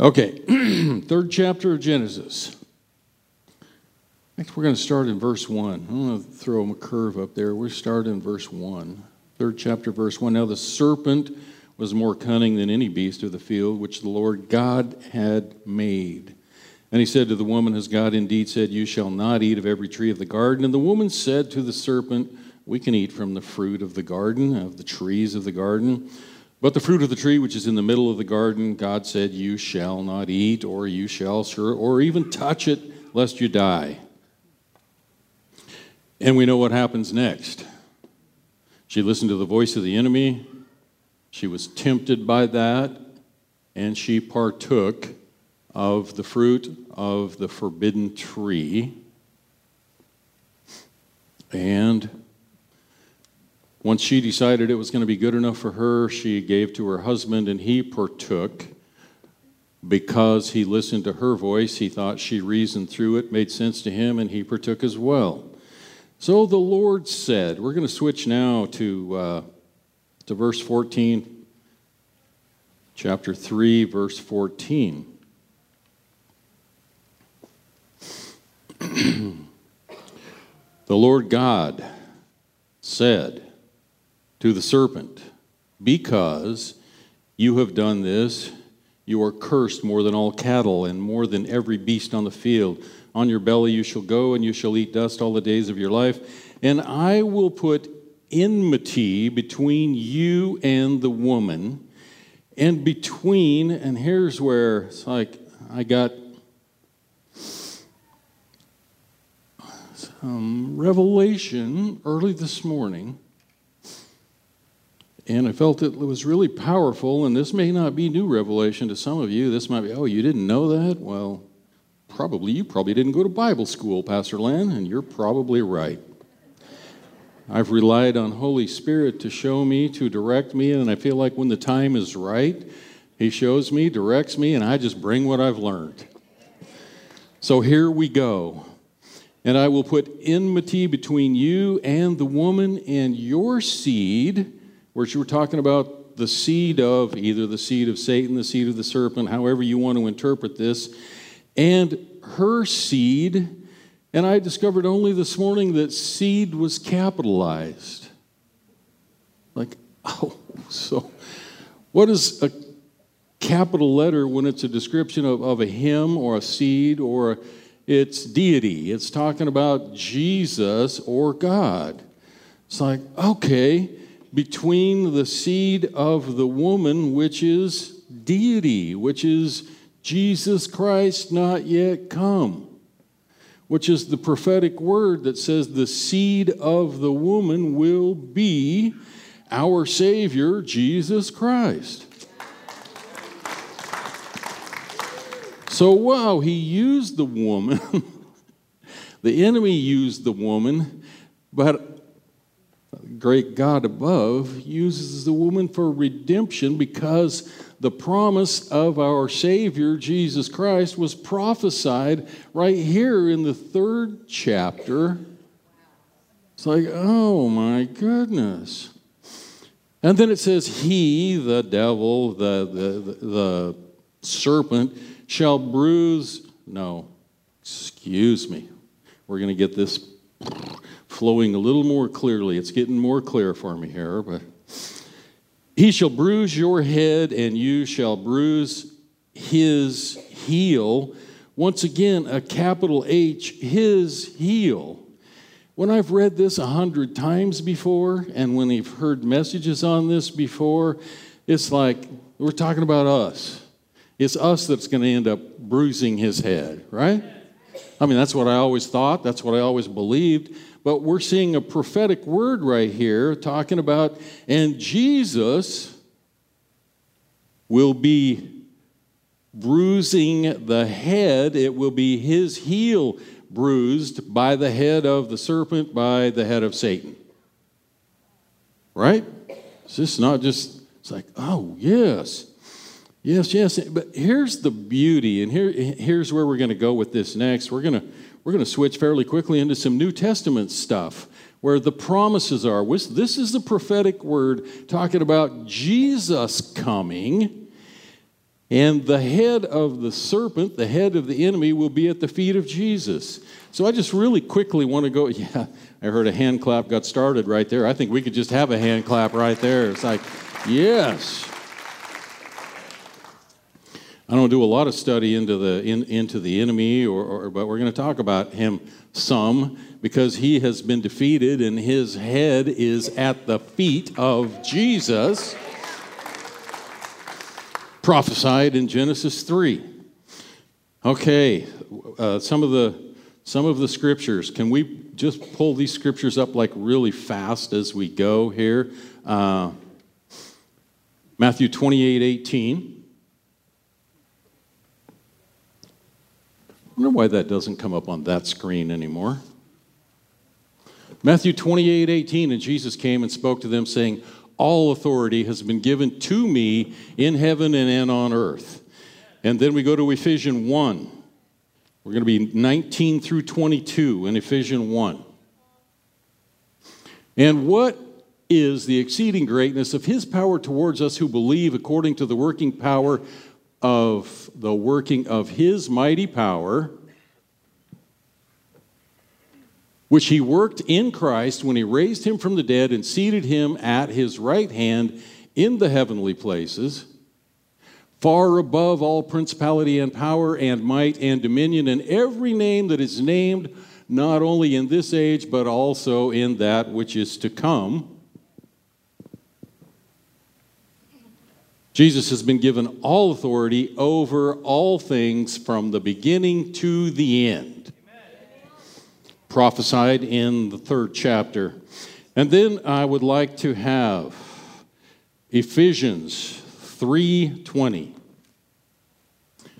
Okay, third chapter of Genesis. Next, we're going to start in verse 1. I'm going to throw a curve up there. We're starting in verse 1. Third chapter, verse 1. Now the serpent was more cunning than any beast of the field which the Lord God had made. And he said to the woman, Has God indeed said, You shall not eat of every tree of the garden? And the woman said to the serpent, We can eat from the fruit of the garden, of the trees of the garden. But the fruit of the tree which is in the middle of the garden, God said, You shall not eat, or you shall, sure, or even touch it, lest you die. And we know what happens next. She listened to the voice of the enemy. She was tempted by that, and she partook of the fruit of the forbidden tree. And once she decided it was going to be good enough for her, she gave to her husband, and he partook. Because he listened to her voice, he thought she reasoned through it, made sense to him, and he partook as well. So the Lord said, we're going to switch now to, uh, to verse 14, chapter 3, verse 14. the Lord God said to the serpent, Because you have done this, you are cursed more than all cattle and more than every beast on the field. On your belly you shall go, and you shall eat dust all the days of your life. And I will put enmity between you and the woman, and between, and here's where it's like I got some revelation early this morning. And I felt it was really powerful, and this may not be new revelation to some of you. This might be, oh, you didn't know that? Well, probably you probably didn't go to Bible school, Pastor Len, and you're probably right. I've relied on Holy Spirit to show me, to direct me, and I feel like when the time is right, He shows me, directs me, and I just bring what I've learned. So here we go. And I will put enmity between you and the woman and your seed, which we're talking about the seed of either the seed of Satan, the seed of the serpent, however you want to interpret this and her seed. And I discovered only this morning that seed was capitalized. Like, oh, so what is a capital letter when it's a description of, of a him or a seed or it's deity? It's talking about Jesus or God. It's like, okay, between the seed of the woman, which is deity, which is Jesus Christ not yet come, which is the prophetic word that says the seed of the woman will be our Savior, Jesus Christ. So, wow, he used the woman. the enemy used the woman, but great God above uses the woman for redemption because the promise of our Savior, Jesus Christ, was prophesied right here in the third chapter. It's like, oh my goodness. And then it says, He, the devil, the, the, the, serpent, shall bruise. No, excuse me. We're going to get this flowing a little more clearly. It's getting more clear for me here, but he shall bruise your head, and you shall bruise his heel. Once again, a capital H, his heel. When I've read this a hundred times before, and when we've heard messages on this before, it's like we're talking about us. It's us that's going to end up bruising his head, right? I mean, that's what I always thought, that's what I always believed. But we're seeing a prophetic word right here talking about, and Jesus will be bruising the head. It will be his heel bruised by the head of the serpent, by the head of Satan. Right? It's just not just, it's like, oh, yes. Yes, yes. But here's the beauty, and here, here's where we're going to go with this next. We're going to we're going to switch fairly quickly into some New Testament stuff where the promises are. This is the prophetic word talking about Jesus coming. And the head of the serpent, the head of the enemy, will be at the feet of Jesus. So I just really quickly want to go. Yeah, I heard a hand clap got started right there. I think we could just have a hand clap right there. It's like, yes. I don't do a lot of study into the in, into the enemy, or, or but we're going to talk about him some because he has been defeated and his head is at the feet of Jesus prophesied in Genesis 3. Okay, uh, some of the some of the scriptures. Can we just pull these scriptures up like really fast as we go here? Uh, Matthew 28 18. I wonder why that doesn't come up on that screen anymore. Matthew 28 18, and Jesus came and spoke to them, saying, all authority has been given to me in heaven and on earth. And then we go to Ephesians 1. We're going to be 19 through 22 in Ephesians 1. And what is the exceeding greatness of his power towards us who believe according to the working power of the working of his mighty power? which he worked in Christ when he raised him from the dead and seated him at his right hand in the heavenly places, far above all principality and power and might and dominion and every name that is named, not only in this age, but also in that which is to come. Jesus has been given all authority over all things from the beginning to the end prophesied in the third chapter. And then I would like to have Ephesians 3:20.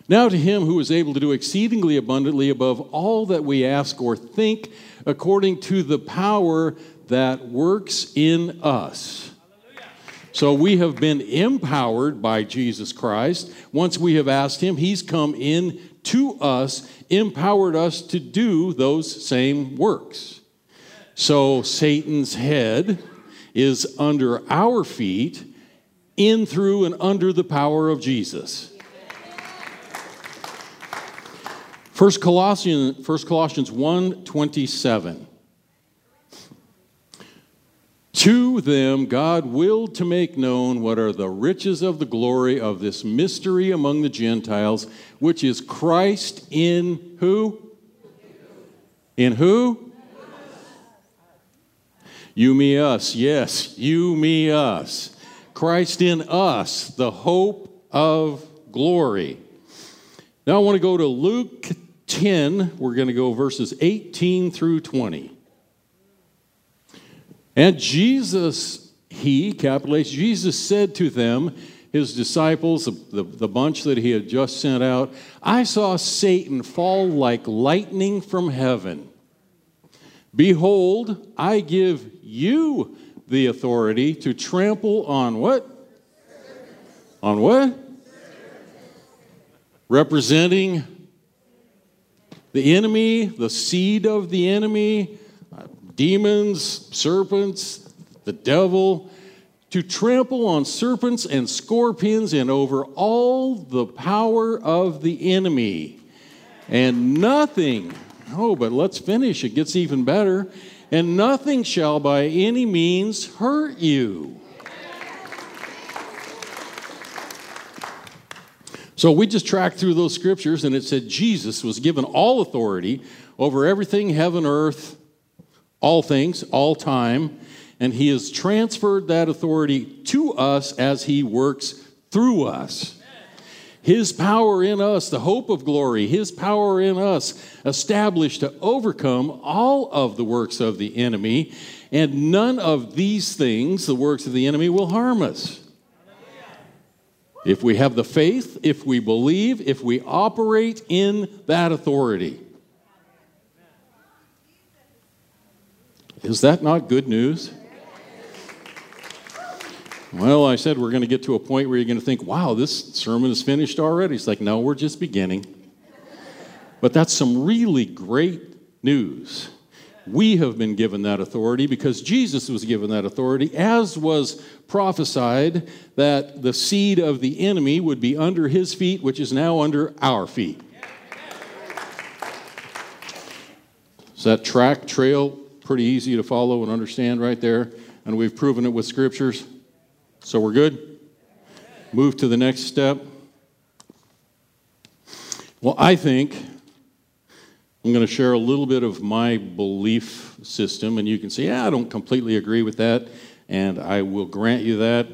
Now to him who is able to do exceedingly abundantly above all that we ask or think according to the power that works in us. So we have been empowered by Jesus Christ. Once we have asked him, he's come in to us, empowered us to do those same works. So Satan's head is under our feet, in, through, and under the power of Jesus. First Colossians, First Colossians 1 27. To them, God willed to make known what are the riches of the glory of this mystery among the Gentiles, which is Christ in who? In who? You, me, us. Yes, you, me, us. Christ in us, the hope of glory. Now I want to go to Luke 10. We're going to go verses 18 through 20. And Jesus, he, capital H, Jesus said to them, his disciples, the, the bunch that he had just sent out, I saw Satan fall like lightning from heaven. Behold, I give you the authority to trample on what? On what? Representing the enemy, the seed of the enemy, demons, serpents, the devil, to trample on serpents and scorpions and over all the power of the enemy. And nothing, oh, but let's finish, it gets even better. And nothing shall by any means hurt you. So we just tracked through those scriptures and it said Jesus was given all authority over everything, heaven, earth, all things, all time, and He has transferred that authority to us as He works through us. His power in us, the hope of glory, His power in us, established to overcome all of the works of the enemy, and none of these things, the works of the enemy, will harm us. If we have the faith, if we believe, if we operate in that authority. Is that not good news? Well, I said we're going to get to a point where you're going to think, wow, this sermon is finished already. It's like, no, we're just beginning. But that's some really great news. We have been given that authority because Jesus was given that authority, as was prophesied that the seed of the enemy would be under his feet, which is now under our feet. Is that track trail pretty easy to follow and understand right there? And we've proven it with scriptures. So we're good? Move to the next step. Well, I think I'm going to share a little bit of my belief system, and you can say, yeah, I don't completely agree with that, and I will grant you that.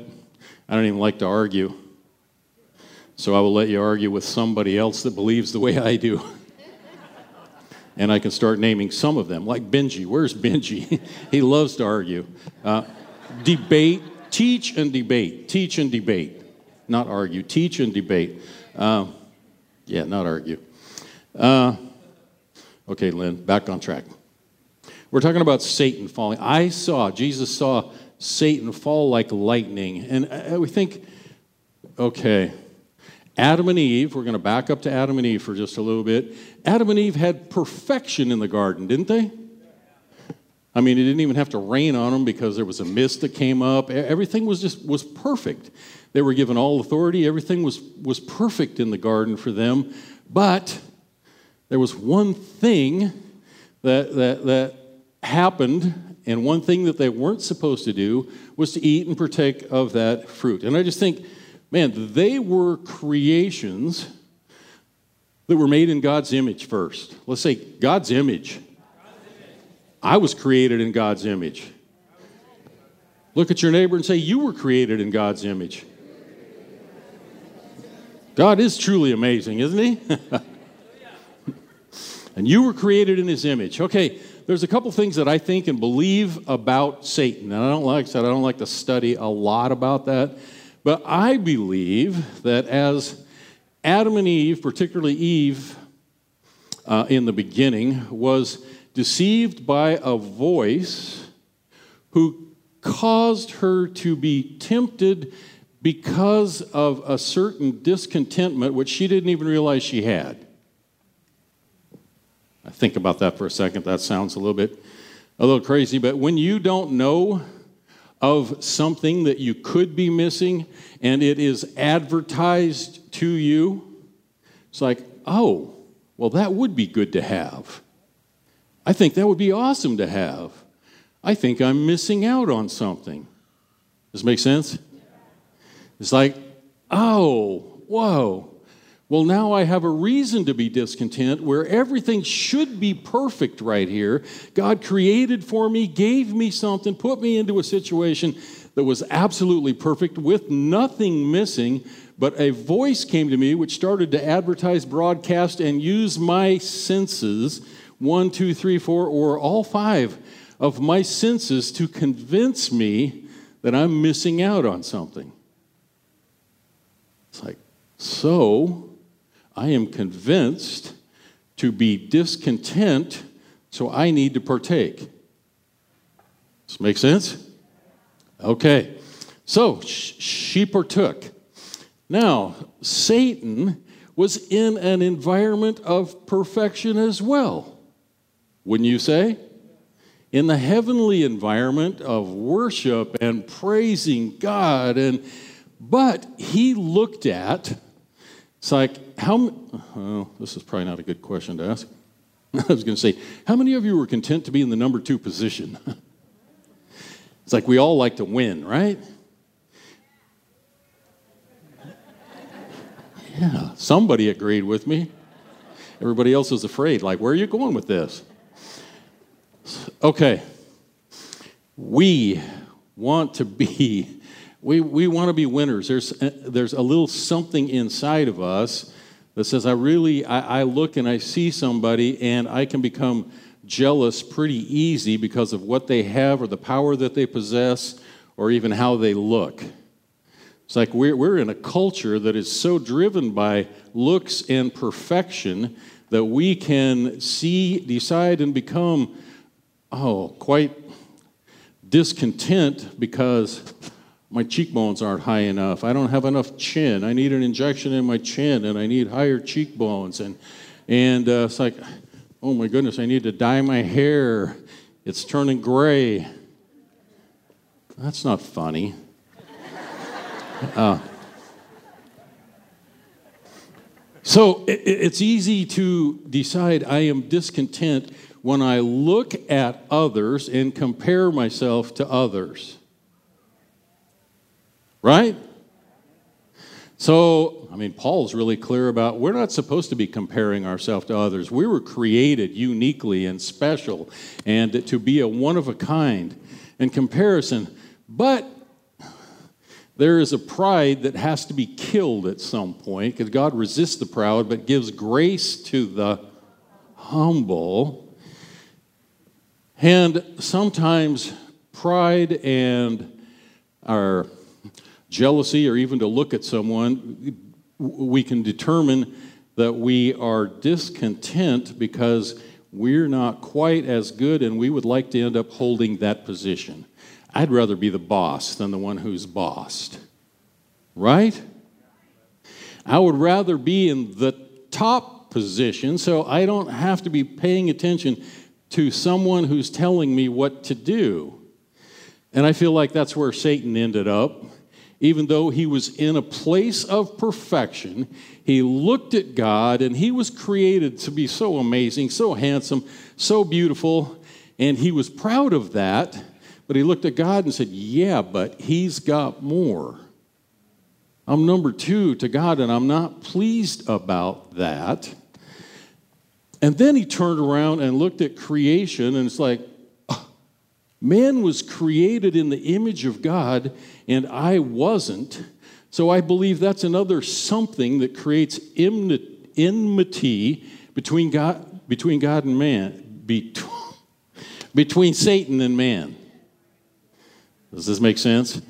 I don't even like to argue. So I will let you argue with somebody else that believes the way I do. and I can start naming some of them, like Benji. Where's Benji? he loves to argue. Uh, debate, teach and debate. Teach and debate. Not argue, teach and debate. Uh, yeah, not argue. Uh, Okay, Lynn, back on track. We're talking about Satan falling. I saw, Jesus saw Satan fall like lightning. And we think, okay, Adam and Eve, we're going to back up to Adam and Eve for just a little bit. Adam and Eve had perfection in the garden, didn't they? I mean, it didn't even have to rain on them because there was a mist that came up. Everything was just was perfect. They were given all authority. Everything was was perfect in the garden for them. But there was one thing that, that, that happened, and one thing that they weren't supposed to do was to eat and partake of that fruit. And I just think, man, they were creations that were made in God's image first. Let's say God's image. I was created in God's image. Look at your neighbor and say, You were created in God's image. God is truly amazing, isn't He? and you were created in his image. Okay, there's a couple things that I think and believe about Satan. And I don't like I don't like to study a lot about that, but I believe that as Adam and Eve, particularly Eve uh, in the beginning, was deceived by a voice who caused her to be tempted because of a certain discontentment which she didn't even realize she had. I think about that for a second. That sounds a little bit a little crazy, but when you don't know of something that you could be missing and it is advertised to you, it's like, "Oh, well that would be good to have. I think that would be awesome to have. I think I'm missing out on something." Does this make sense? It's like, "Oh, whoa. Well, now I have a reason to be discontent where everything should be perfect right here. God created for me, gave me something, put me into a situation that was absolutely perfect with nothing missing. But a voice came to me which started to advertise, broadcast, and use my senses one, two, three, four, or all five of my senses to convince me that I'm missing out on something. It's like, so I am convinced to be discontent, so I need to partake. Does make sense? Okay. So she partook. Now, Satan was in an environment of perfection as well. Wouldn't you say? In the heavenly environment of worship and praising God and but he looked at it's like, how, well, this is probably not a good question to ask. I was going to say, how many of you were content to be in the number two position? it's like we all like to win, right? Yeah, somebody agreed with me. Everybody else was afraid. Like, where are you going with this? Okay. We want to be we, we want to be winners. There's, uh, there's a little something inside of us that says, I really, I, I look and I see somebody and I can become jealous pretty easy because of what they have or the power that they possess or even how they look. It's like we're, we're in a culture that is so driven by looks and perfection that we can see, decide, and become, oh, quite discontent because my cheekbones aren't high enough. I don't have enough chin. I need an injection in my chin, and I need higher cheekbones. And and uh, it's like, oh my goodness, I need to dye my hair. It's turning gray. That's not funny. Uh, so it, it's easy to decide I am discontent when I look at others and compare myself to others. Right? So, I mean, Paul's really clear about we're not supposed to be comparing ourselves to others. We were created uniquely and special and to be a one of a kind in comparison. But there is a pride that has to be killed at some point because God resists the proud but gives grace to the humble. And sometimes pride and our jealousy, or even to look at someone, we can determine that we are discontent because we're not quite as good and we would like to end up holding that position. I'd rather be the boss than the one who's bossed. Right? I would rather be in the top position so I don't have to be paying attention to someone who's telling me what to do. And I feel like that's where Satan ended up. Even though he was in a place of perfection, he looked at God and he was created to be so amazing, so handsome, so beautiful, and he was proud of that. But he looked at God and said, Yeah, but he's got more. I'm number two to God, and I'm not pleased about that. And then he turned around and looked at creation, and it's like, man was created in the image of God, and I wasn't. So I believe that's another something that creates enmity between God, between God and man, between Satan and man. Does this make sense?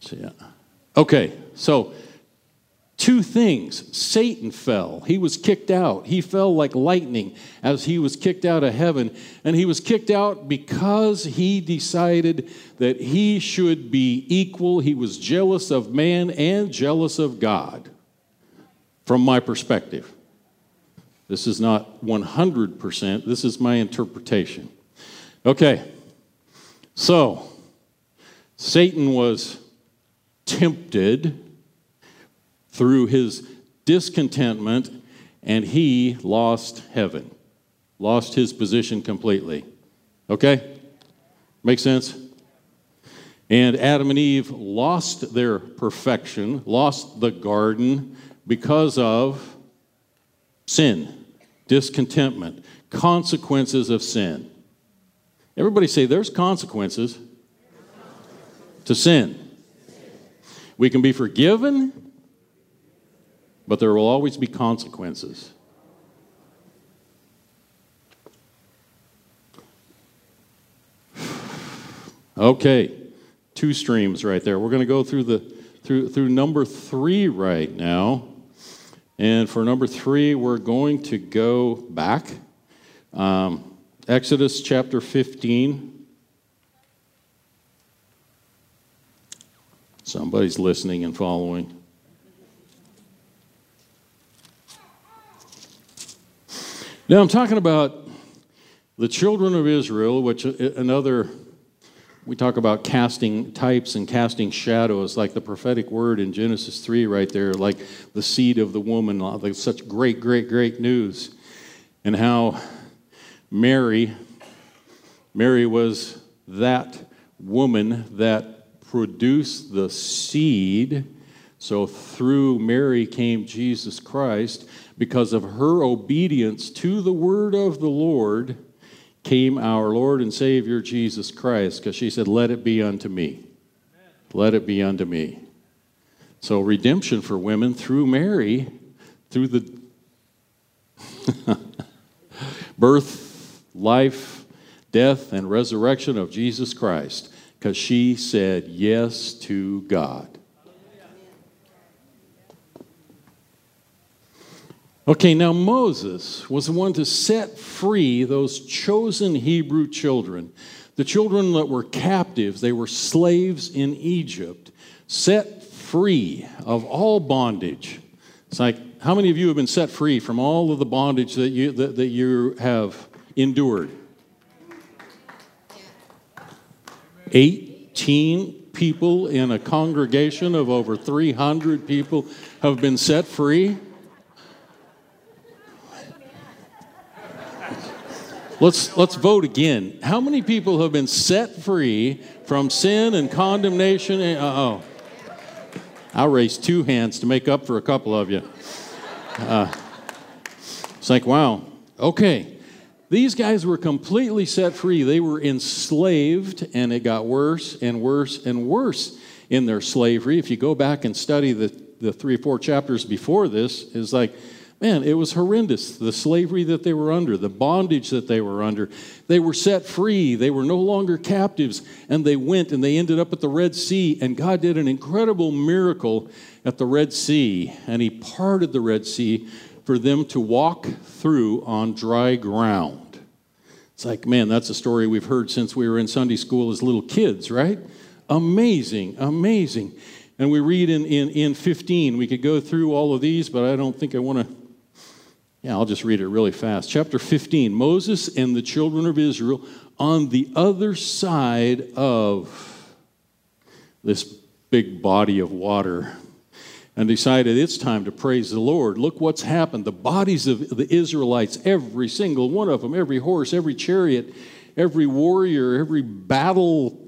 So, yeah. Okay, so two things. Satan fell. He was kicked out. He fell like lightning as he was kicked out of heaven. And he was kicked out because he decided that he should be equal. He was jealous of man and jealous of God, from my perspective. This is not 100%, this is my interpretation. Okay. So, Satan was tempted through his discontentment, and he lost heaven, lost his position completely. Okay? Make sense? And Adam and Eve lost their perfection, lost the garden because of sin, discontentment, consequences of sin. Everybody say there's consequences to sin. We can be forgiven, but there will always be consequences. Okay, two streams right there. We're going to go through the through through number 3 right now. And for number 3, we're going to go back um, Exodus chapter 15. Somebody's listening and following. Now, I'm talking about the children of Israel, which uh, another, we talk about casting types and casting shadows, like the prophetic word in Genesis 3 right there, like the seed of the woman, like such great, great, great news. And how Mary, Mary was that woman that produced the seed. So through Mary came Jesus Christ. Because of her obedience to the word of the Lord came our Lord and Savior Jesus Christ. Because she said, Let it be unto me. Let it be unto me. So redemption for women through Mary, through the birth life, death, and resurrection of Jesus Christ because she said yes to God. Okay, now Moses was the one to set free those chosen Hebrew children, the children that were captives, they were slaves in Egypt, set free of all bondage. It's like, how many of you have been set free from all of the bondage that you, that, that you have endured. 18 people in a congregation of over 300 people have been set free. Let's, let's vote again. How many people have been set free from sin and condemnation? oh. I raised two hands to make up for a couple of you. Uh, it's like, wow, okay. These guys were completely set free. They were enslaved, and it got worse and worse and worse in their slavery. If you go back and study the, the three or four chapters before this, is like, man, it was horrendous. The slavery that they were under, the bondage that they were under. They were set free. They were no longer captives. And they went and they ended up at the Red Sea. And God did an incredible miracle at the Red Sea. And He parted the Red Sea for them to walk through on dry ground. It's like, man, that's a story we've heard since we were in Sunday school as little kids, right? Amazing, amazing. And we read in, in, in 15, we could go through all of these, but I don't think I want to. Yeah, I'll just read it really fast. Chapter 15 Moses and the children of Israel on the other side of this big body of water and decided it's time to praise the Lord. Look what's happened. The bodies of the Israelites, every single one of them, every horse, every chariot, every warrior, every battle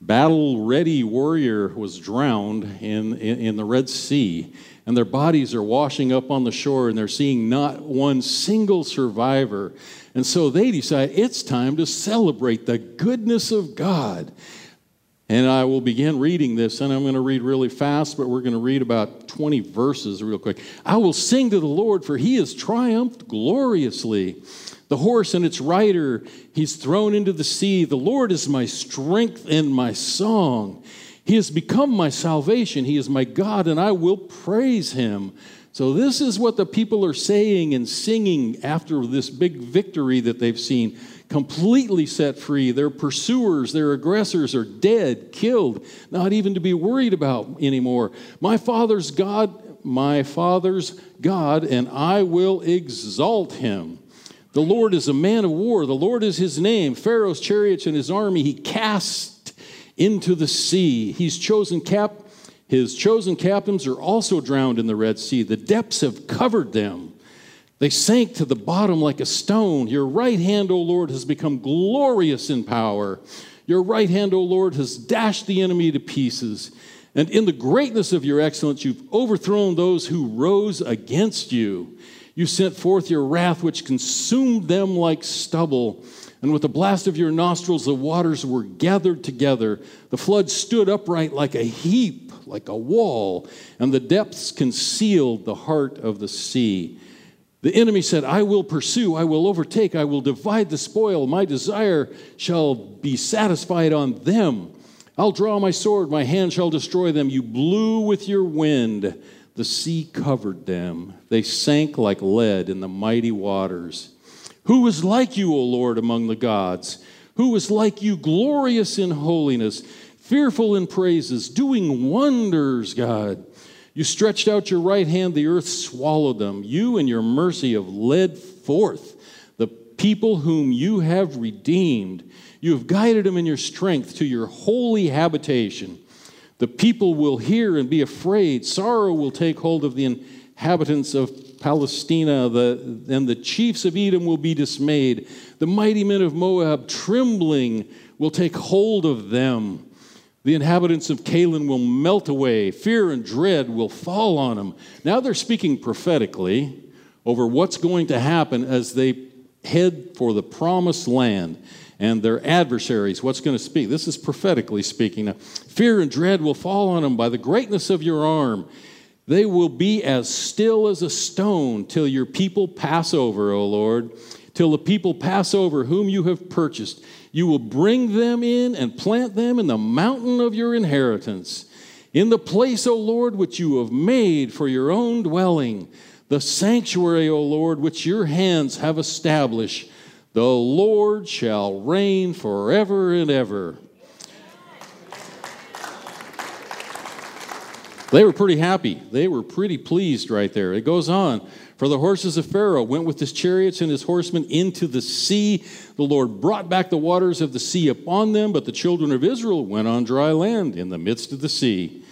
battle ready warrior was drowned in, in, in, the Red Sea, and their bodies are washing up on the shore, and they're seeing not one single survivor. And so they decide it's time to celebrate the goodness of God. And I will begin reading this, and I'm going to read really fast, but we're going to read about 20 verses real quick. I will sing to the Lord, for he has triumphed gloriously. The horse and its rider he's thrown into the sea. The Lord is my strength and my song. He has become my salvation. He is my God, and I will praise him. So, this is what the people are saying and singing after this big victory that they've seen completely set free. Their pursuers, their aggressors are dead, killed, not even to be worried about anymore. My Father's God, my Father's God, and I will exalt him. The Lord is a man of war. The Lord is his name. Pharaoh's chariots and his army he cast into the sea. He's chosen cap his chosen captains are also drowned in the Red Sea. The depths have covered them. They sank to the bottom like a stone. Your right hand, O Lord, has become glorious in power. Your right hand, O Lord, has dashed the enemy to pieces. And in the greatness of your excellence, you've overthrown those who rose against you. You sent forth your wrath, which consumed them like stubble. And with the blast of your nostrils, the waters were gathered together. The flood stood upright like a heap, like a wall, and the depths concealed the heart of the sea. The enemy said, I will pursue, I will overtake, I will divide the spoil. My desire shall be satisfied on them. I'll draw my sword, my hand shall destroy them. You blew with your wind, the sea covered them. They sank like lead in the mighty waters. Who is like you, O Lord, among the gods? Who is like you, glorious in holiness, fearful in praises, doing wonders, God? You stretched out your right hand, the earth swallowed them. You and your mercy have led forth the people whom you have redeemed. You have guided them in your strength to your holy habitation. The people will hear and be afraid. Sorrow will take hold of the inhabitants of Palestina, the, and the chiefs of Edom will be dismayed. The mighty men of Moab, trembling, will take hold of them. The inhabitants of Canaan will melt away. Fear and dread will fall on them. Now they're speaking prophetically over what's going to happen as they head for the promised land and their adversaries. What's going to speak? This is prophetically speaking. Fear and dread will fall on them by the greatness of your arm. They will be as still as a stone till your people pass over, O Lord, till the people pass over whom you have purchased. You will bring them in and plant them in the mountain of your inheritance, in the place, O Lord, which you have made for your own dwelling, the sanctuary, O Lord, which your hands have established. The Lord shall reign forever and ever. They were pretty happy. They were pretty pleased right there. It goes on. For the horses of Pharaoh went with his chariots and his horsemen into the sea. The Lord brought back the waters of the sea upon them, but the children of Israel went on dry land in the midst of the sea.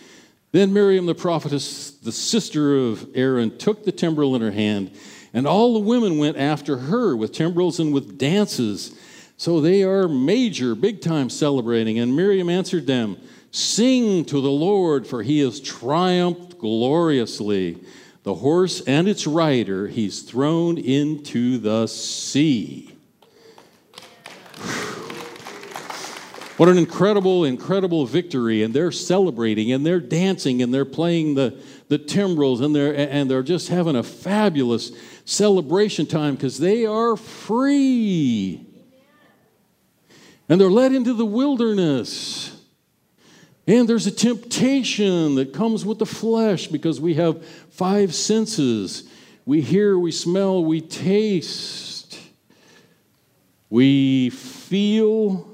Then Miriam the prophetess, the sister of Aaron, took the timbrel in her hand, and all the women went after her with timbrels and with dances. So they are major, big time celebrating. And Miriam answered them, Sing to the Lord, for he has triumphed gloriously. The horse and its rider he's thrown into the sea. What an incredible, incredible victory. And they're celebrating and they're dancing and they're playing the, the timbrels and they're, and they're just having a fabulous celebration time because they are free. And they're led into the wilderness. And there's a temptation that comes with the flesh because we have five senses we hear, we smell, we taste, we feel.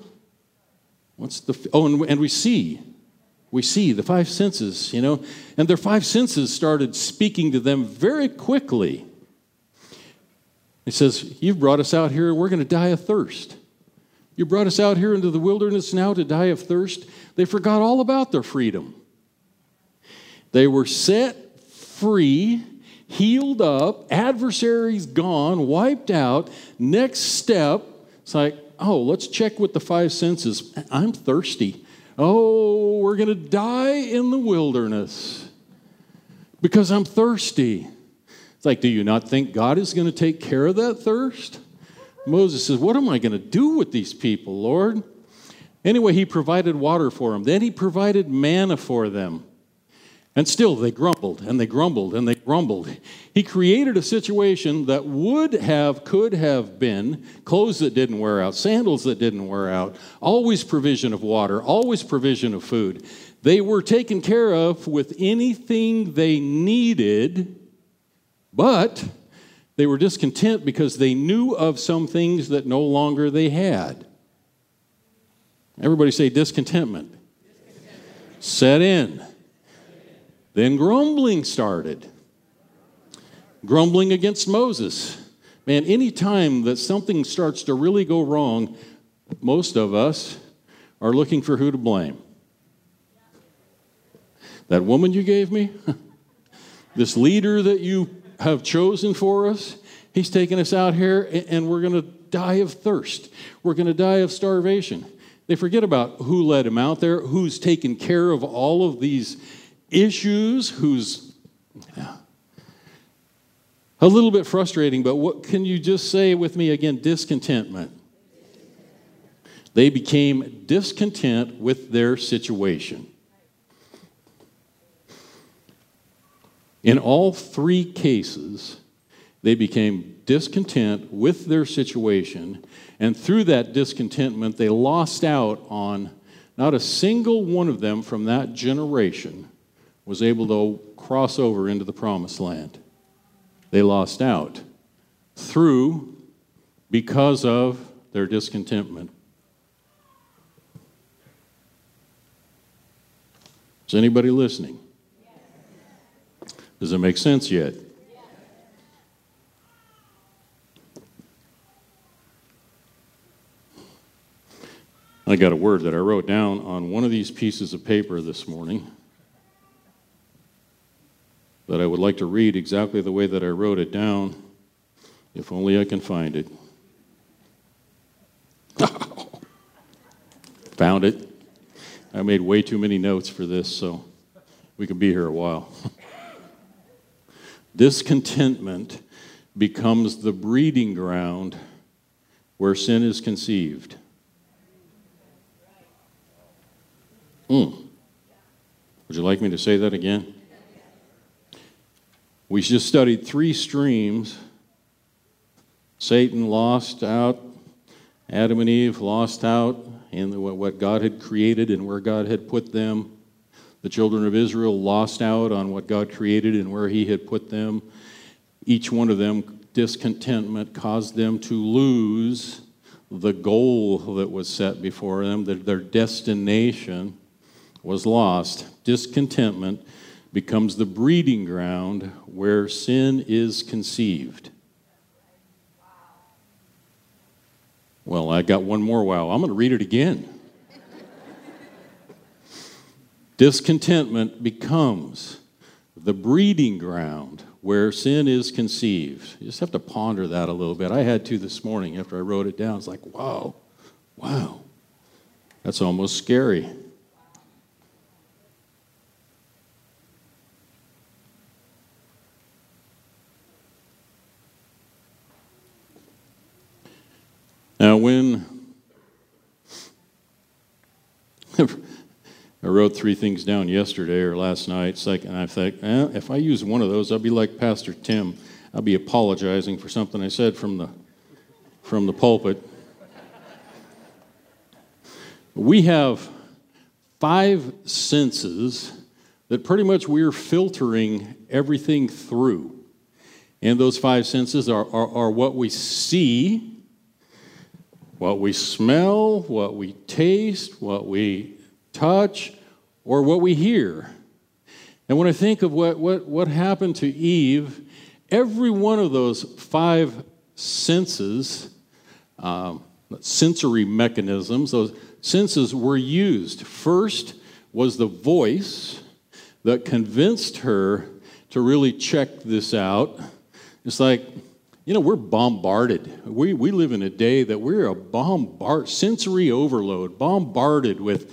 What's the, oh, and, and we see. We see the five senses, you know, and their five senses started speaking to them very quickly. He says, You've brought us out here, we're going to die of thirst. You brought us out here into the wilderness now to die of thirst. They forgot all about their freedom. They were set free, healed up, adversaries gone, wiped out. Next step, it's like, oh, let's check with the five senses. I'm thirsty. Oh, we're going to die in the wilderness because I'm thirsty. It's like, do you not think God is going to take care of that thirst? Moses says, What am I going to do with these people, Lord? Anyway, he provided water for them. Then he provided manna for them. And still they grumbled and they grumbled and they grumbled. He created a situation that would have, could have been clothes that didn't wear out, sandals that didn't wear out, always provision of water, always provision of food. They were taken care of with anything they needed, but they were discontent because they knew of some things that no longer they had. Everybody say discontentment. Set in. Then grumbling started. Grumbling against Moses. Man, any time that something starts to really go wrong, most of us are looking for who to blame. That woman you gave me, this leader that you have chosen for us. He's taking us out here, and we're going to die of thirst. We're going to die of starvation. They forget about who led him out there, who's taken care of all of these issues, who's yeah, a little bit frustrating, but what can you just say with me again? Discontentment. They became discontent with their situation. In all three cases, they became discontent with their situation, and through that discontentment, they lost out on not a single one of them from that generation was able to cross over into the promised land. They lost out through because of their discontentment. Is anybody listening? Does it make sense yet? I got a word that I wrote down on one of these pieces of paper this morning that I would like to read exactly the way that I wrote it down, if only I can find it. Found it. I made way too many notes for this, so we could be here a while. Discontentment becomes the breeding ground where sin is conceived. Mm. Would you like me to say that again? We just studied three streams. Satan lost out, Adam and Eve lost out in what God had created and where God had put them. The children of Israel lost out on what God created and where He had put them. Each one of them, discontentment caused them to lose the goal that was set before them, that their destination was lost. Discontentment becomes the breeding ground where sin is conceived. Well, I got one more wow. I'm going to read it again. Discontentment becomes the breeding ground where sin is conceived. You just have to ponder that a little bit. I had to this morning after I wrote it down. It's like, wow, wow. That's almost scary. Now, when I wrote three things down yesterday or last night, like, and I think, eh, if I use one of those, I'll be like Pastor Tim. I'll be apologizing for something I said from the from the pulpit. We have five senses that pretty much we're filtering everything through. And those five senses are, are, are what we see, what we smell, what we taste, what we touch, or what we hear. And when I think of what, what, what happened to Eve, every one of those five senses, um, sensory mechanisms, those senses were used. First was the voice that convinced her to really check this out. It's like, you know, we're bombarded. We, we live in a day that we're a bombard, sensory overload, bombarded with,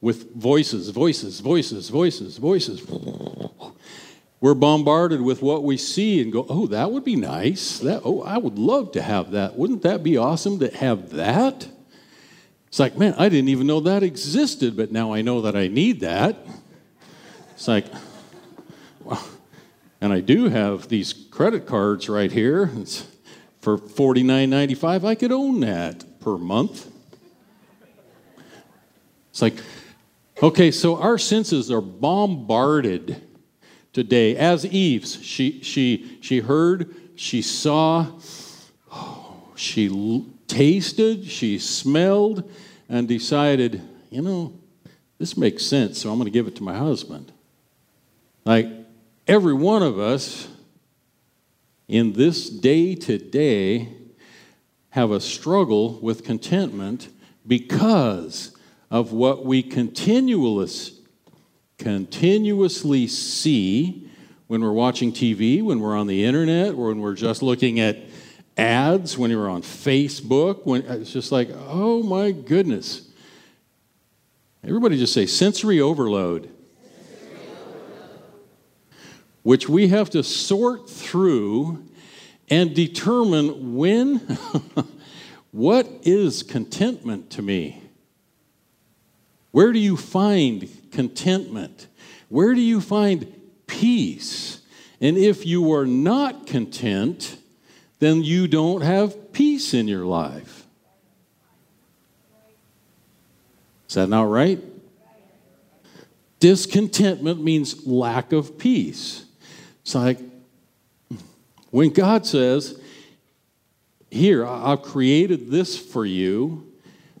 with voices, voices, voices, voices, voices. We're bombarded with what we see and go, oh, that would be nice. That, oh, I would love to have that. Wouldn't that be awesome to have that? It's like, man, I didn't even know that existed, but now I know that I need that. It's like, well, and I do have these credit cards right here. It's for $49.95. I could own that per month. It's like, okay, so our senses are bombarded today. As Eve's, she, she, she heard, she saw, she tasted, she smelled, and decided, you know, this makes sense, so I'm going to give it to my husband. Like, Every one of us in this day to day have a struggle with contentment because of what we continuously, continuously see when we're watching TV, when we're on the internet, or when we're just looking at ads, when you're on Facebook. When it's just like, oh my goodness. Everybody just say sensory overload which we have to sort through and determine when, what is contentment to me? Where do you find contentment? Where do you find peace? And if you are not content, then you don't have peace in your life. Is that not right? Discontentment means lack of peace. It's like when God says, Here, I've created this for you,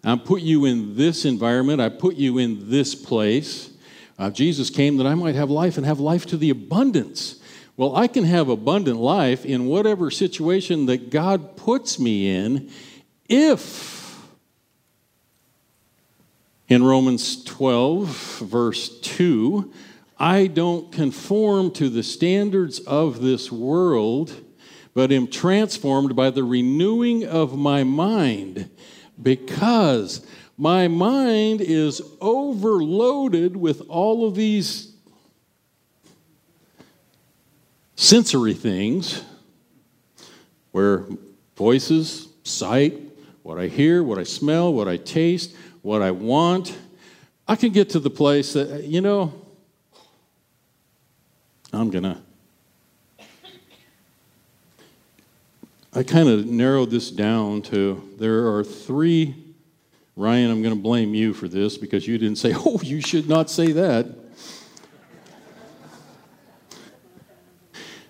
I put you in this environment, I put you in this place. Uh, Jesus came that I might have life and have life to the abundance. Well, I can have abundant life in whatever situation that God puts me in if, in Romans 12, verse 2, I don't conform to the standards of this world, but am transformed by the renewing of my mind because my mind is overloaded with all of these sensory things where voices, sight, what I hear, what I smell, what I taste, what I want. I can get to the place that, you know, I'm going to. I kind of narrowed this down to there are three. Ryan, I'm going to blame you for this because you didn't say, oh, you should not say that.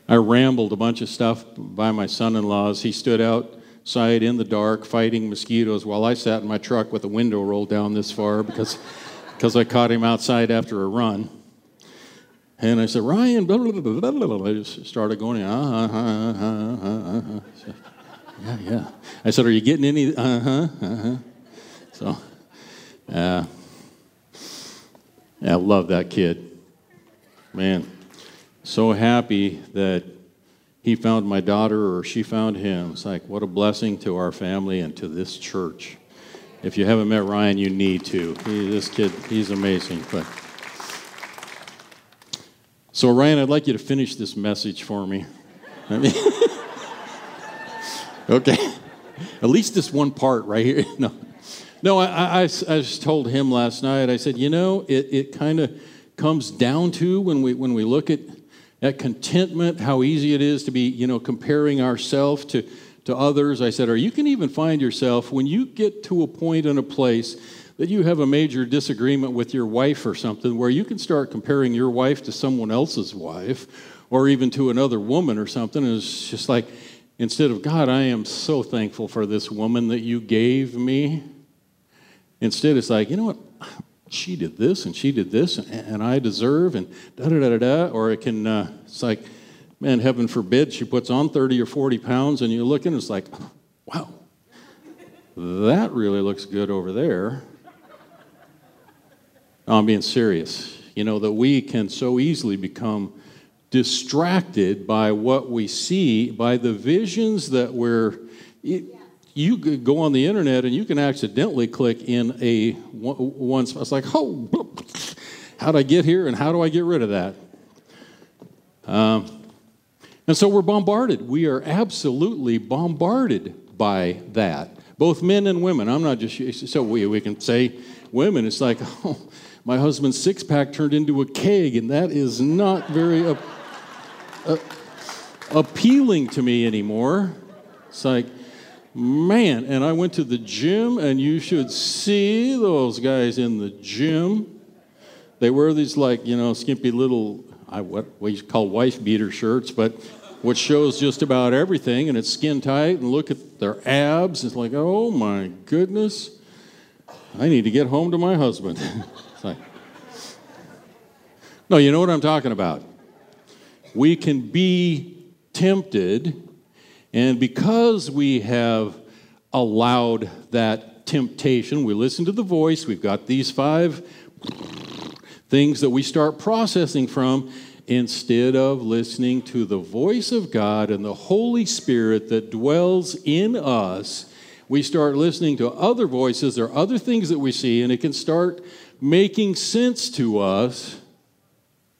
I rambled a bunch of stuff by my son in law's. He stood outside in the dark fighting mosquitoes while I sat in my truck with the window rolled down this far because, because I caught him outside after a run. And I said, Ryan, blah, blah, blah, blah, blah. I just started going, uh uh uh. Yeah, yeah. I said, Are you getting any? Uh huh, uh huh. So, uh, I love that kid. Man, so happy that he found my daughter or she found him. It's like, what a blessing to our family and to this church. If you haven't met Ryan, you need to. He, this kid, he's amazing. But so, Ryan, I'd like you to finish this message for me. okay, at least this one part right here. No, no. I, I, I just told him last night. I said, you know, it, it kind of comes down to when we when we look at at contentment, how easy it is to be, you know, comparing ourselves to to others. I said, or you can even find yourself when you get to a point in a place that you have a major disagreement with your wife or something, where you can start comparing your wife to someone else's wife or even to another woman or something. And it's just like, instead of, God, I am so thankful for this woman that you gave me. Instead, it's like, you know what? She did this and she did this and, and I deserve and da da da da da. Or it can, uh, it's like, man, heaven forbid, she puts on 30 or 40 pounds and you look and it's like, wow, that really looks good over there. I'm being serious. You know, that we can so easily become distracted by what we see, by the visions that we're. It, you go on the internet and you can accidentally click in a one spot. It's like, oh, how do I get here and how do I get rid of that? Um, and so we're bombarded. We are absolutely bombarded by that, both men and women. I'm not just, so we, we can say women, it's like, oh, my husband's six pack turned into a keg, and that is not very uh, uh, appealing to me anymore. It's like, man, and I went to the gym, and you should see those guys in the gym. They wear these, like, you know, skimpy little, I, what we call wife beater shirts, but which shows just about everything, and it's skin tight, and look at their abs. It's like, oh my goodness, I need to get home to my husband. No, you know what I'm talking about. We can be tempted, and because we have allowed that temptation, we listen to the voice, we've got these five things that we start processing from instead of listening to the voice of God and the Holy Spirit that dwells in us. We start listening to other voices or other things that we see, and it can start making sense to us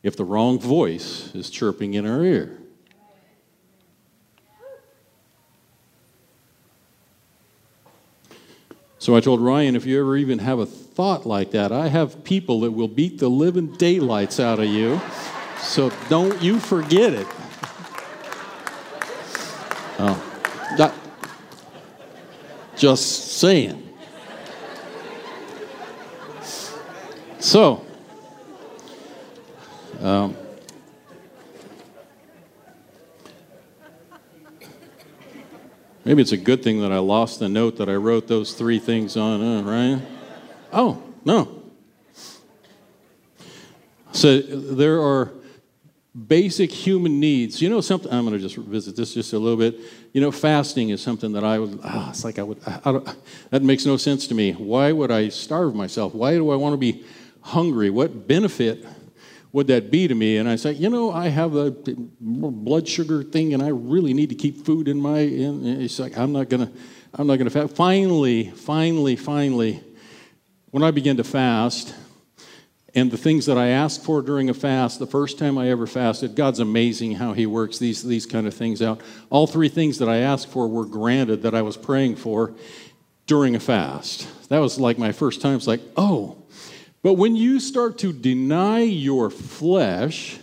if the wrong voice is chirping in our ear. So I told Ryan, if you ever even have a thought like that, I have people that will beat the living daylights out of you. So don't you forget it. Oh, that, just saying. So, um, maybe it's a good thing that I lost the note that I wrote those three things on, uh, right? Oh, no. So there are basic human needs. You know something? I'm going to just revisit this just a little bit. You know, fasting is something that I would. Oh, it's like I would. I that makes no sense to me. Why would I starve myself? Why do I want to be hungry? What benefit would that be to me? And I say, you know, I have a blood sugar thing, and I really need to keep food in my. In, it's like I'm not gonna, I'm not gonna fast. Finally, finally, finally, when I began to fast, and the things that I asked for during a fast, the first time I ever fasted, God's amazing how He works these these kind of things out. All three things that I asked for were granted that I was praying for during a fast. That was like my first time. It's like, oh, but when you start to deny your flesh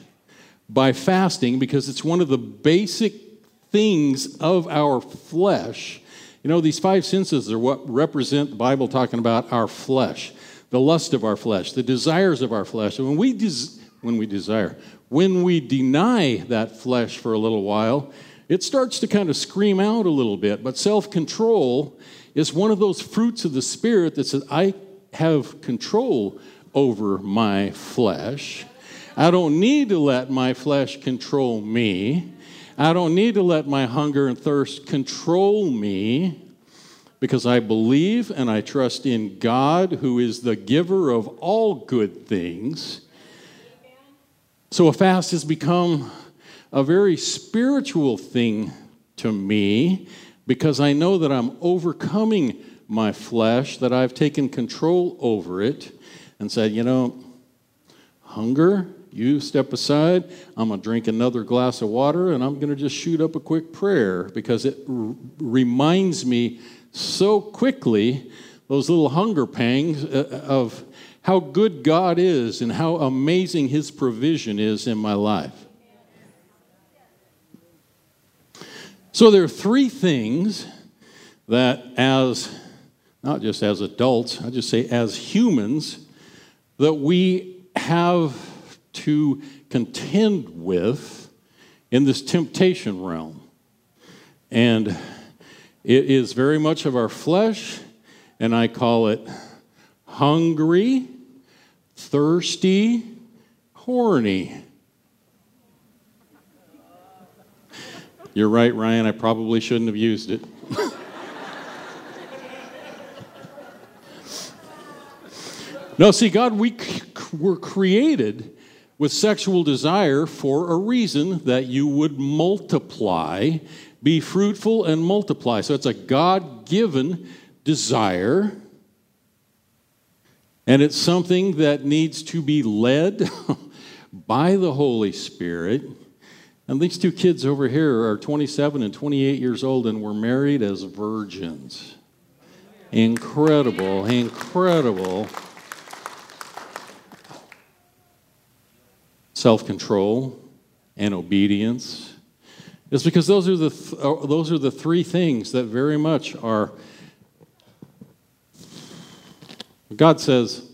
by fasting, because it's one of the basic things of our flesh, you know, these five senses are what represent the Bible talking about our flesh, the lust of our flesh, the desires of our flesh. And when we, des- when we desire, when we deny that flesh for a little while, it starts to kind of scream out a little bit. But self control is one of those fruits of the Spirit that says, I have control over my flesh. I don't need to let my flesh control me. I don't need to let my hunger and thirst control me because I believe and I trust in God, who is the giver of all good things. So a fast has become a very spiritual thing to me because I know that I'm overcoming my flesh, that I've taken control over it and said, you know, hunger, you step aside. I'm going to drink another glass of water and I'm going to just shoot up a quick prayer because it r- reminds me so quickly those little hunger pangs uh, of how good God is and how amazing His provision is in my life. So there are three things that, as not just as adults, I just say as humans, that we have to contend with in this temptation realm. And it is very much of our flesh, and I call it hungry, thirsty, horny. You're right, Ryan. I probably shouldn't have used it. No, see, God, we were created with sexual desire for a reason that you would multiply, be fruitful, and multiply. So it's a God given desire. And it's something that needs to be led by the Holy Spirit and these two kids over here are 27 and 28 years old and were married as virgins. Incredible, incredible self control and obedience. It's because those are, the th- uh, those are the three things that very much are. God says,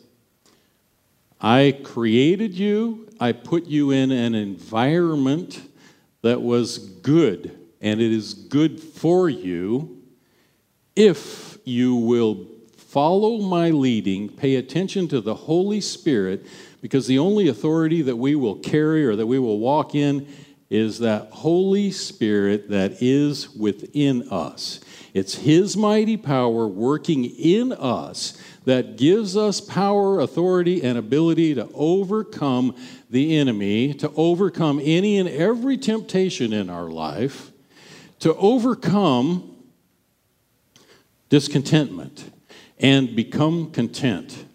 I created you, I put you in an environment that was good, and it is good for you if you will follow my leading, pay attention to the Holy Spirit, because the only authority that we will carry or that we will walk in is that Holy Spirit that is within us. It's His mighty power working in us that gives us power, authority, and ability to overcome the enemy, to overcome any and every temptation in our life, to overcome discontentment and become content.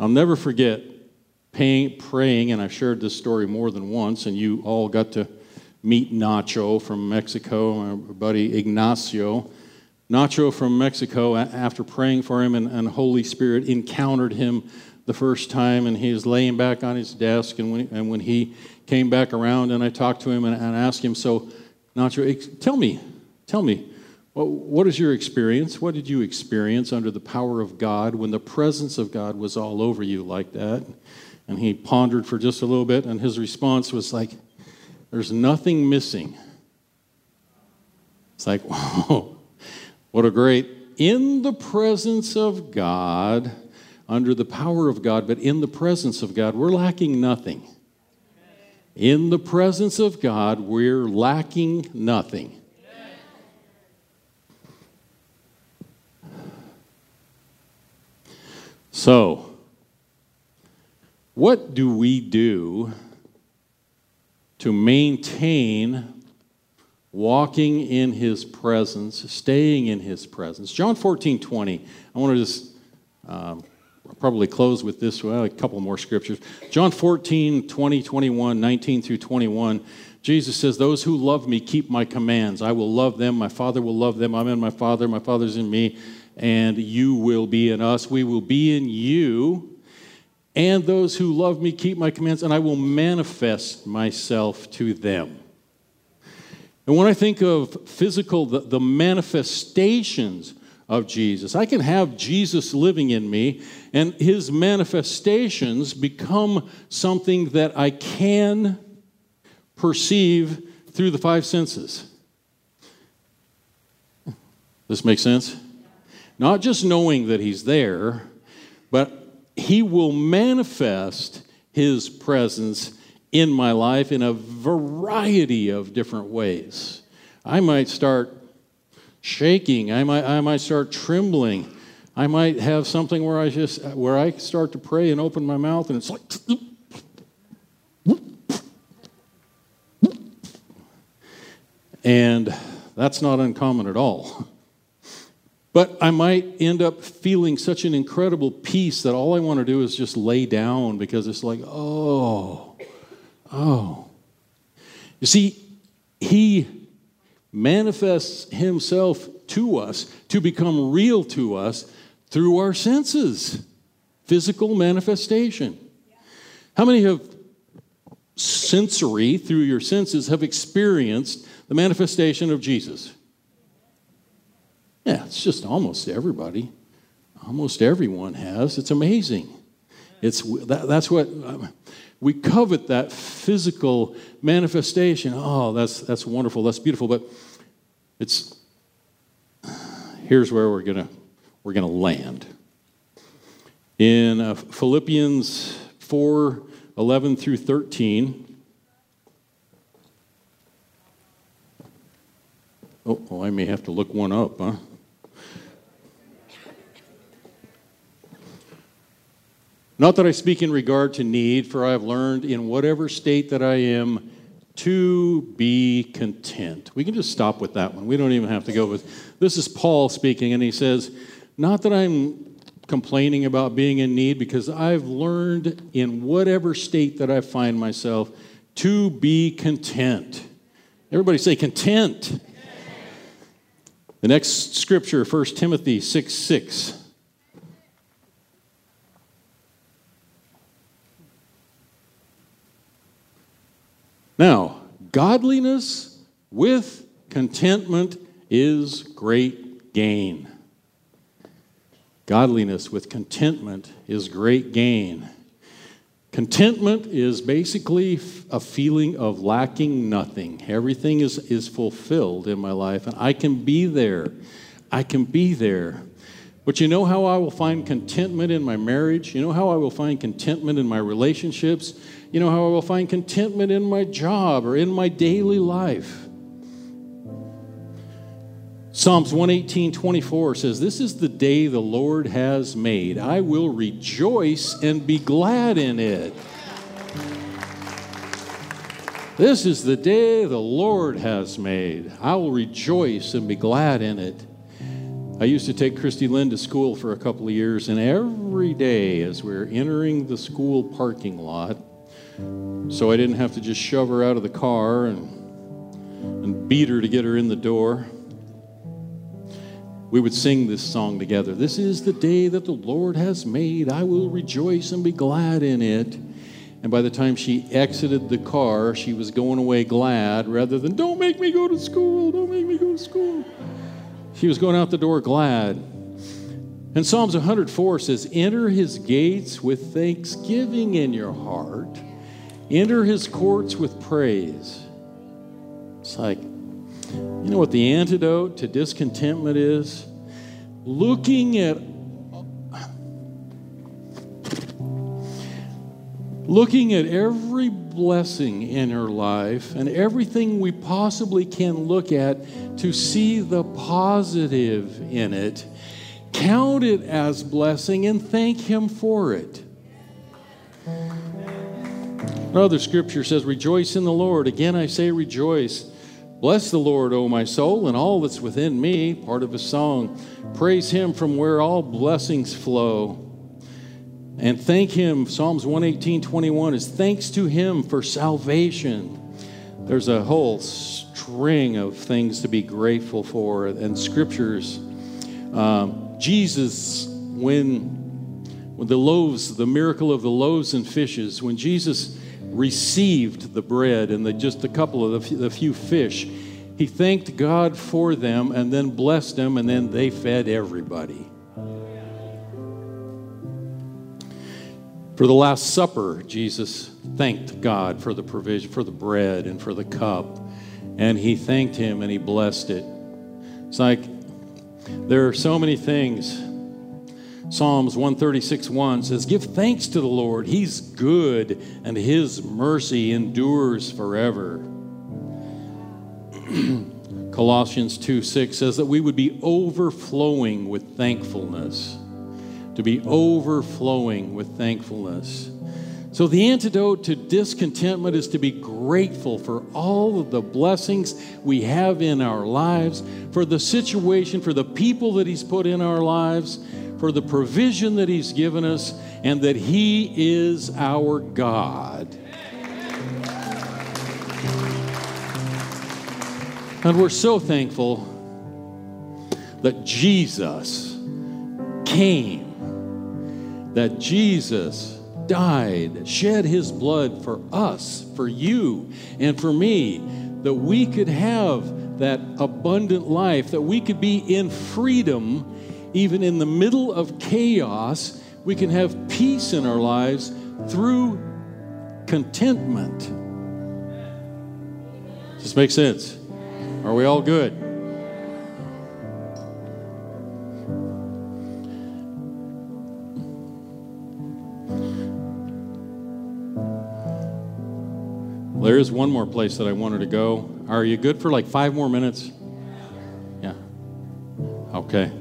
I'll never forget praying, and I've shared this story more than once, and you all got to meet Nacho from Mexico, my buddy Ignacio. Nacho from Mexico, after praying for him, and, and Holy Spirit encountered him the first time, and he was laying back on his desk. And when, and when he came back around, and I talked to him and, and asked him, So, Nacho, tell me, tell me, what, what is your experience? What did you experience under the power of God when the presence of God was all over you like that? And he pondered for just a little bit, and his response was like, There's nothing missing. It's like, whoa. What a great, in the presence of God, under the power of God, but in the presence of God, we're lacking nothing. In the presence of God, we're lacking nothing. So, what do we do to maintain walking in his presence, staying in his presence. John 14, 20. I want to just um, probably close with this, well, a couple more scriptures. John 14, 20, 21, 19 through 21. Jesus says, Those who love me keep my commands. I will love them. My Father will love them. I'm in my Father. My Father's in me. And you will be in us. We will be in you. And those who love me keep my commands, and I will manifest myself to them. And when I think of physical, the, the, manifestations of Jesus, I can have Jesus living in me, and his manifestations become something that I can perceive through the five senses. This makes sense? Not just knowing that he's there, but he will manifest his presence in my life in a variety of different ways. I might start shaking, I might, I might start trembling. I might have something where I just where I start to pray and open my mouth and it's like and that's not uncommon at all. But I might end up feeling such an incredible peace that all I want to do is just lay down because it's like, oh, oh. You see, He manifests Himself to us to become real to us through our senses, physical manifestation. How many have sensory, through your senses, have experienced the manifestation of Jesus? Yeah, it's just almost everybody. Almost everyone has. It's amazing. It's that, that's what um, we covet that physical manifestation. Oh, that's that's wonderful. That's beautiful. But it's here's where we're gonna we're gonna land in uh, Philippians four eleven through thirteen. Oh, oh, I may have to look one up, huh? Not that I speak in regard to need, for I have learned in whatever state that I am to be content. We can just stop with that one. We don't even have to go with this is Paul speaking, and he says, Not that I'm complaining about being in need, because I've learned in whatever state that I find myself to be content. Everybody say content. The next scripture, 1 Timothy 6 6. Now, godliness with contentment is great gain. Godliness with contentment is great gain. Contentment is basically a feeling of lacking nothing. Everything is, is fulfilled in my life, and I can be there. I can be there. But you know how I will find contentment in my marriage? You know how I will find contentment in my relationships? You know how I will find contentment in my job or in my daily life? Psalms 118, 24 says, This is the day the Lord has made. I will rejoice and be glad in it. This is the day the Lord has made. I will rejoice and be glad in it. I used to take Christy Lynn to school for a couple of years, and every day as we are entering the school parking lot, so I didn't have to just shove her out of the car and, and beat her to get her in the door, we would sing this song together. This is the day that the Lord has made. I will rejoice and be glad in it. And by the time she exited the car, she was going away glad rather than, don't make me go to school, don't make me go to school. She was going out the door glad. And Psalms 104 says, Enter his gates with thanksgiving in your heart, enter his courts with praise. It's like, you know what the antidote to discontentment is? Looking at looking at every blessing in her life and everything we possibly can look at to see the positive in it, count it as blessing and thank Him for it. Another scripture says, Rejoice in the Lord. Again, I say rejoice. Bless the Lord, O my soul, and all that's within me. Part of a song. Praise Him from where all blessings flow. And thank Him. Psalms 118 21 is thanks to Him for salvation. There's a whole string of things to be grateful for, and scriptures. Um, Jesus, when, when the loaves, the miracle of the loaves and fishes, when Jesus received the bread and the, just a couple of the, the few fish, he thanked God for them and then blessed them, and then they fed everybody. For the Last Supper, Jesus thanked God for the provision, for the bread and for the cup. And he thanked him and he blessed it. It's like there are so many things Psalms 136 1 says, Give thanks to the Lord. He's good, and his mercy endures forever. Colossians 2 6 says that we would be overflowing with thankfulness. To be overflowing with thankfulness. So, the antidote to discontentment is to be grateful for all of the blessings we have in our lives, for the situation, for the people that He's put in our lives, for the provision that He's given us, and that He is our God. And we're so thankful that Jesus came, that Jesus died, shed his blood for us, for you, and for me, that we could have that abundant life, that we could be in freedom even in the middle of chaos. We can have peace in our lives through contentment. Does this make sense? Are we all good? There is one more place that I wanted to go. Are you good for like five more minutes? Yeah. Okay.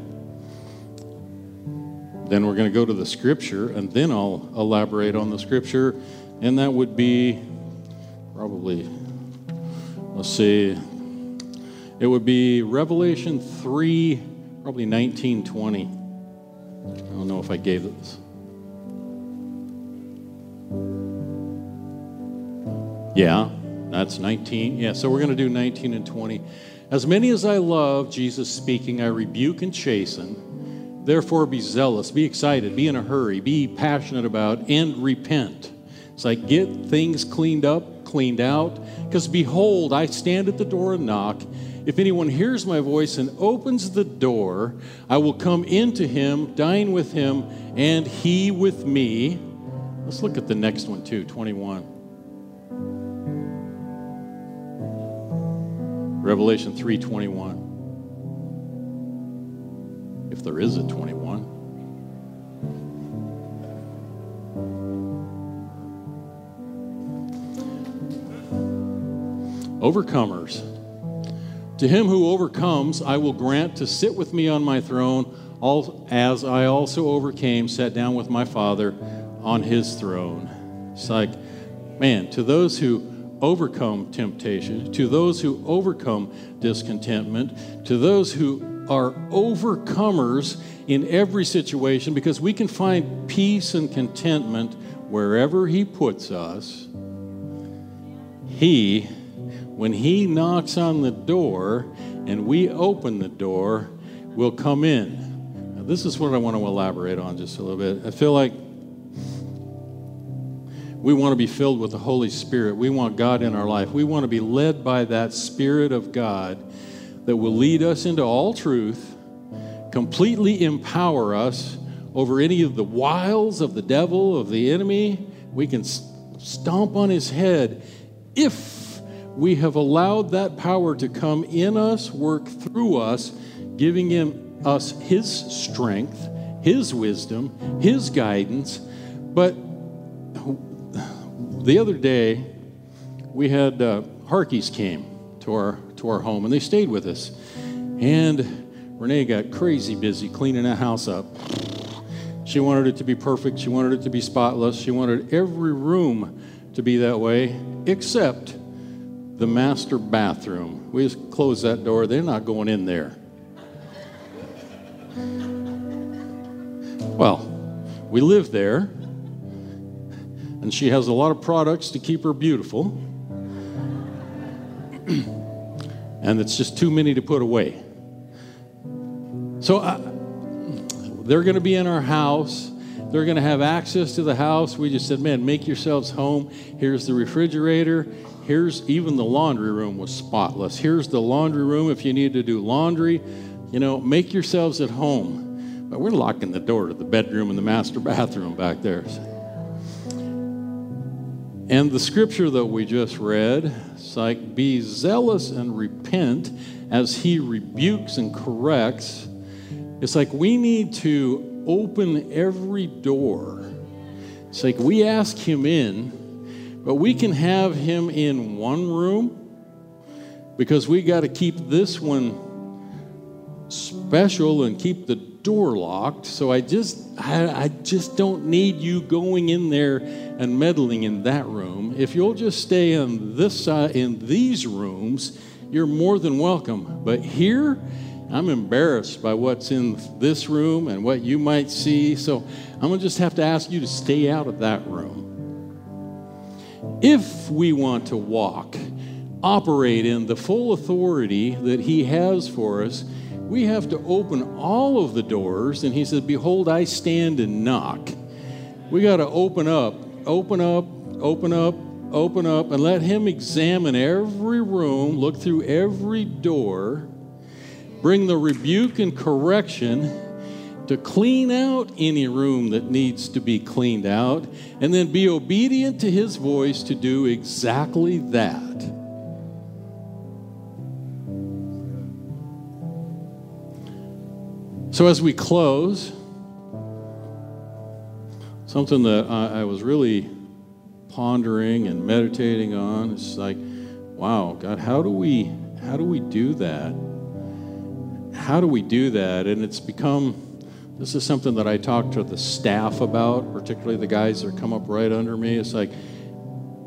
Then we're going to go to the scripture, and then I'll elaborate on the scripture, and that would be probably, let's see, it would be Revelation 3, probably 19, 20. I don't know if I gave this. Yeah, that's 19. Yeah, so we're going to do 19 and 20. As many as I love, Jesus speaking, I rebuke and chasten. Therefore, be zealous, be excited, be in a hurry, be passionate about, and repent. It's like get things cleaned up, cleaned out. Because behold, I stand at the door and knock. If anyone hears my voice and opens the door, I will come into him, dine with him, and he with me. Let's look at the next one too, 21. Revelation 3:21. If there is a 21. Overcomers. To him who overcomes, I will grant to sit with me on my throne, all, as I also overcame, sat down with my Father on his throne. It's like, man, to those who overcome temptation, to those who overcome discontentment, to those who are overcomers in every situation, because we can find peace and contentment wherever He puts us. He when He knocks on the door and we open the door, will come in. Now, this is what I want to elaborate on just a little bit. I feel like we want to be filled with the Holy Spirit. We want God in our life. We want to be led by that Spirit of God that will lead us into all truth, completely empower us over any of the wiles of the devil, of the enemy. We can stomp on his head if we have allowed that power to come in us, work through us, giving him, us his strength, his wisdom, his guidance. But the other day, we had uh, Harkeys came to our to our home, and they stayed with us. And Renee got crazy busy cleaning that house up. She wanted it to be perfect. She wanted it to be spotless. She wanted every room to be that way, except the master bathroom. We just close that door, they're not going in there. Well, we live there, and she has a lot of products to keep her beautiful, and it's just too many to put away. So they're going to be in our house. They're going to have access to the house. We just said, man, make yourselves home. Here's the refrigerator. Here's even the laundry room was spotless. Here's the laundry room if you need to do laundry. You know, make yourselves at home. But we're locking the door to the bedroom and the master bathroom back there. And the scripture that we just read, it's like, be zealous and repent as he rebukes and corrects. It's like we need to open every door. It's like we ask Him in, but we can have Him in one room because we got to keep this one special and keep the door locked. So I just I, I, just don't need you going in there and meddling in that room. If you'll just stay in this side in these rooms, you're more than welcome. But here, I'm embarrassed by what's in this room and what you might see. So I'm gonna just have to ask you to stay out of that room. If we want to walk, operate in the full authority that He has for us we have to open all of the doors. And he says, Behold, I stand and knock. We got to open up, open up, open up, open up, and let him examine every room, look through every door, bring the rebuke and correction to clean out any room that needs to be cleaned out, and then be obedient to his voice to do exactly that. So, as we close, something that I, I was really pondering and meditating on is like, wow, God, how do we how do we do that? How do we do that? And it's become this is something that I talk to the staff about, particularly the guys that come up right under me. It's like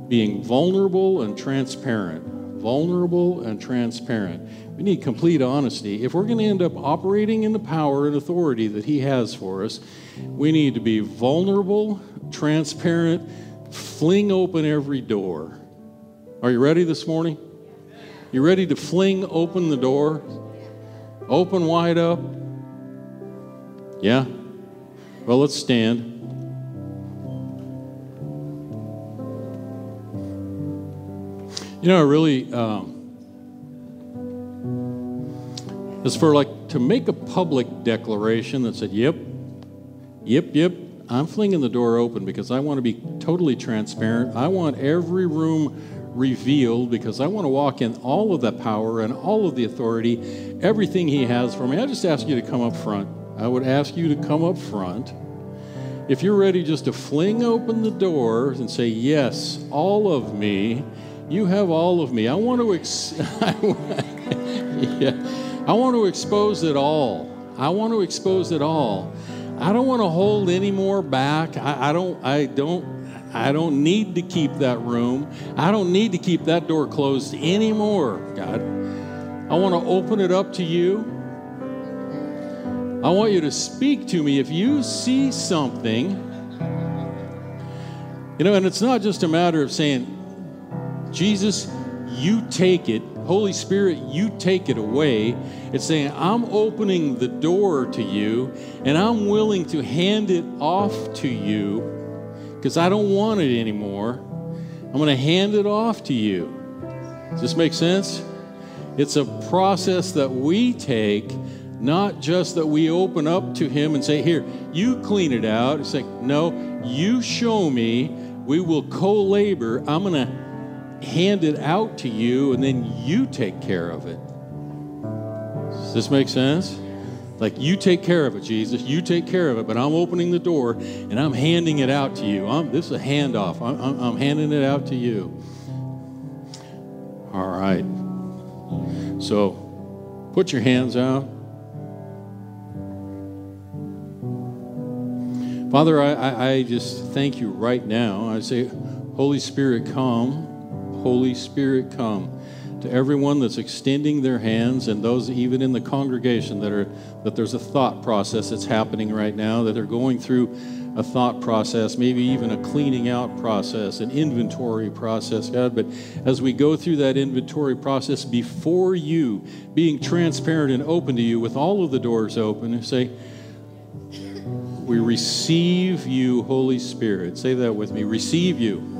being vulnerable and transparent. Vulnerable and transparent. We need complete honesty. If we're going to end up operating in the power and authority that He has for us, we need to be vulnerable, transparent, fling open every door. Are you ready this morning? You ready to fling open the door? Open wide up? Yeah? Well, let's stand. You know, really. Um, is for like to make a public declaration that said, yep, yep, yep, I'm flinging the door open because I want to be totally transparent. I want every room revealed because I want to walk in all of that power and all of the authority, everything He has for me. I just ask you to come up front. I would ask you to come up front. If you're ready just to fling open the door and say, Yes, all of me, you have all of me. I want to. Ex- yeah. I want to expose it all. I want to expose it all. I don't want to hold any more back. I, I, don't. I don't. I don't need to keep that room. I don't need to keep that door closed anymore. God, I want to open it up to you. I want you to speak to me if you see something. You know, and it's not just a matter of saying, Jesus, you take it Holy Spirit, you take it away. It's saying, I'm opening the door to you and I'm willing to hand it off to you because I don't want it anymore. I'm going to hand it off to you. Does this make sense? It's a process that we take, not just that we open up to Him and say, Here, you clean it out. It's like, No, you show me. We will co labor. I'm going to hand it out to you and then you take care of it. Does this make sense? Like you take care of it, Jesus. You take care of it, but I'm opening the door and I'm handing it out to you. I'm, this is a handoff. I'm, I'm, I'm handing it out to you. All right. So put your hands out. Father, I, I, I just thank you right now. I say, Holy Spirit, come. Holy Spirit, come. To everyone that's extending their hands and those even in the congregation that are that there's a thought process that's happening right now, that they're going through a thought process, maybe even a cleaning out process, an inventory process, God. But as we go through that inventory process before you, being transparent and open to you with all of the doors open, and say, We receive you, Holy Spirit. Say that with me. Receive you.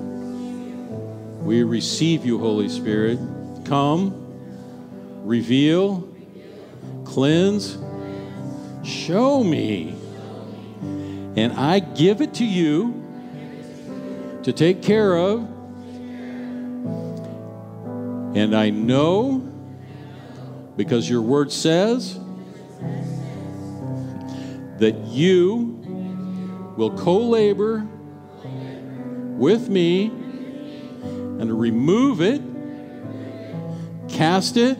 We receive you, Holy Spirit. Come, reveal, cleanse, show me. And I give it to you to take care of. And I know, because your word says, that you will co labor with me and to remove it, cast it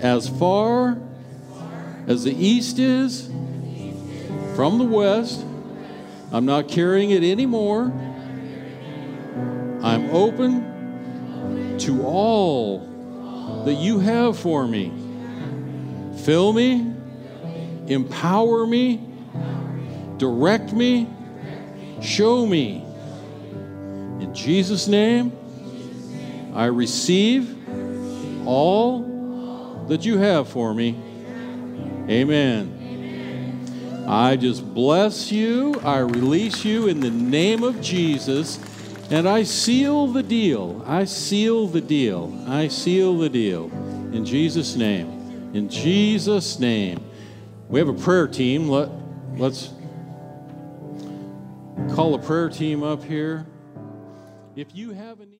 as far as the east is from the west. I'm not carrying it anymore. I'm open to all that you have for me. Fill me, empower me, direct me, show me. In Jesus' name, I receive all that you have for me. Amen. I just bless you. I release you in the name of Jesus. And I seal the deal. I seal the deal. I seal the deal. In Jesus' name. In Jesus' name. We have a prayer team. Let, let's call a prayer team up here. If you have any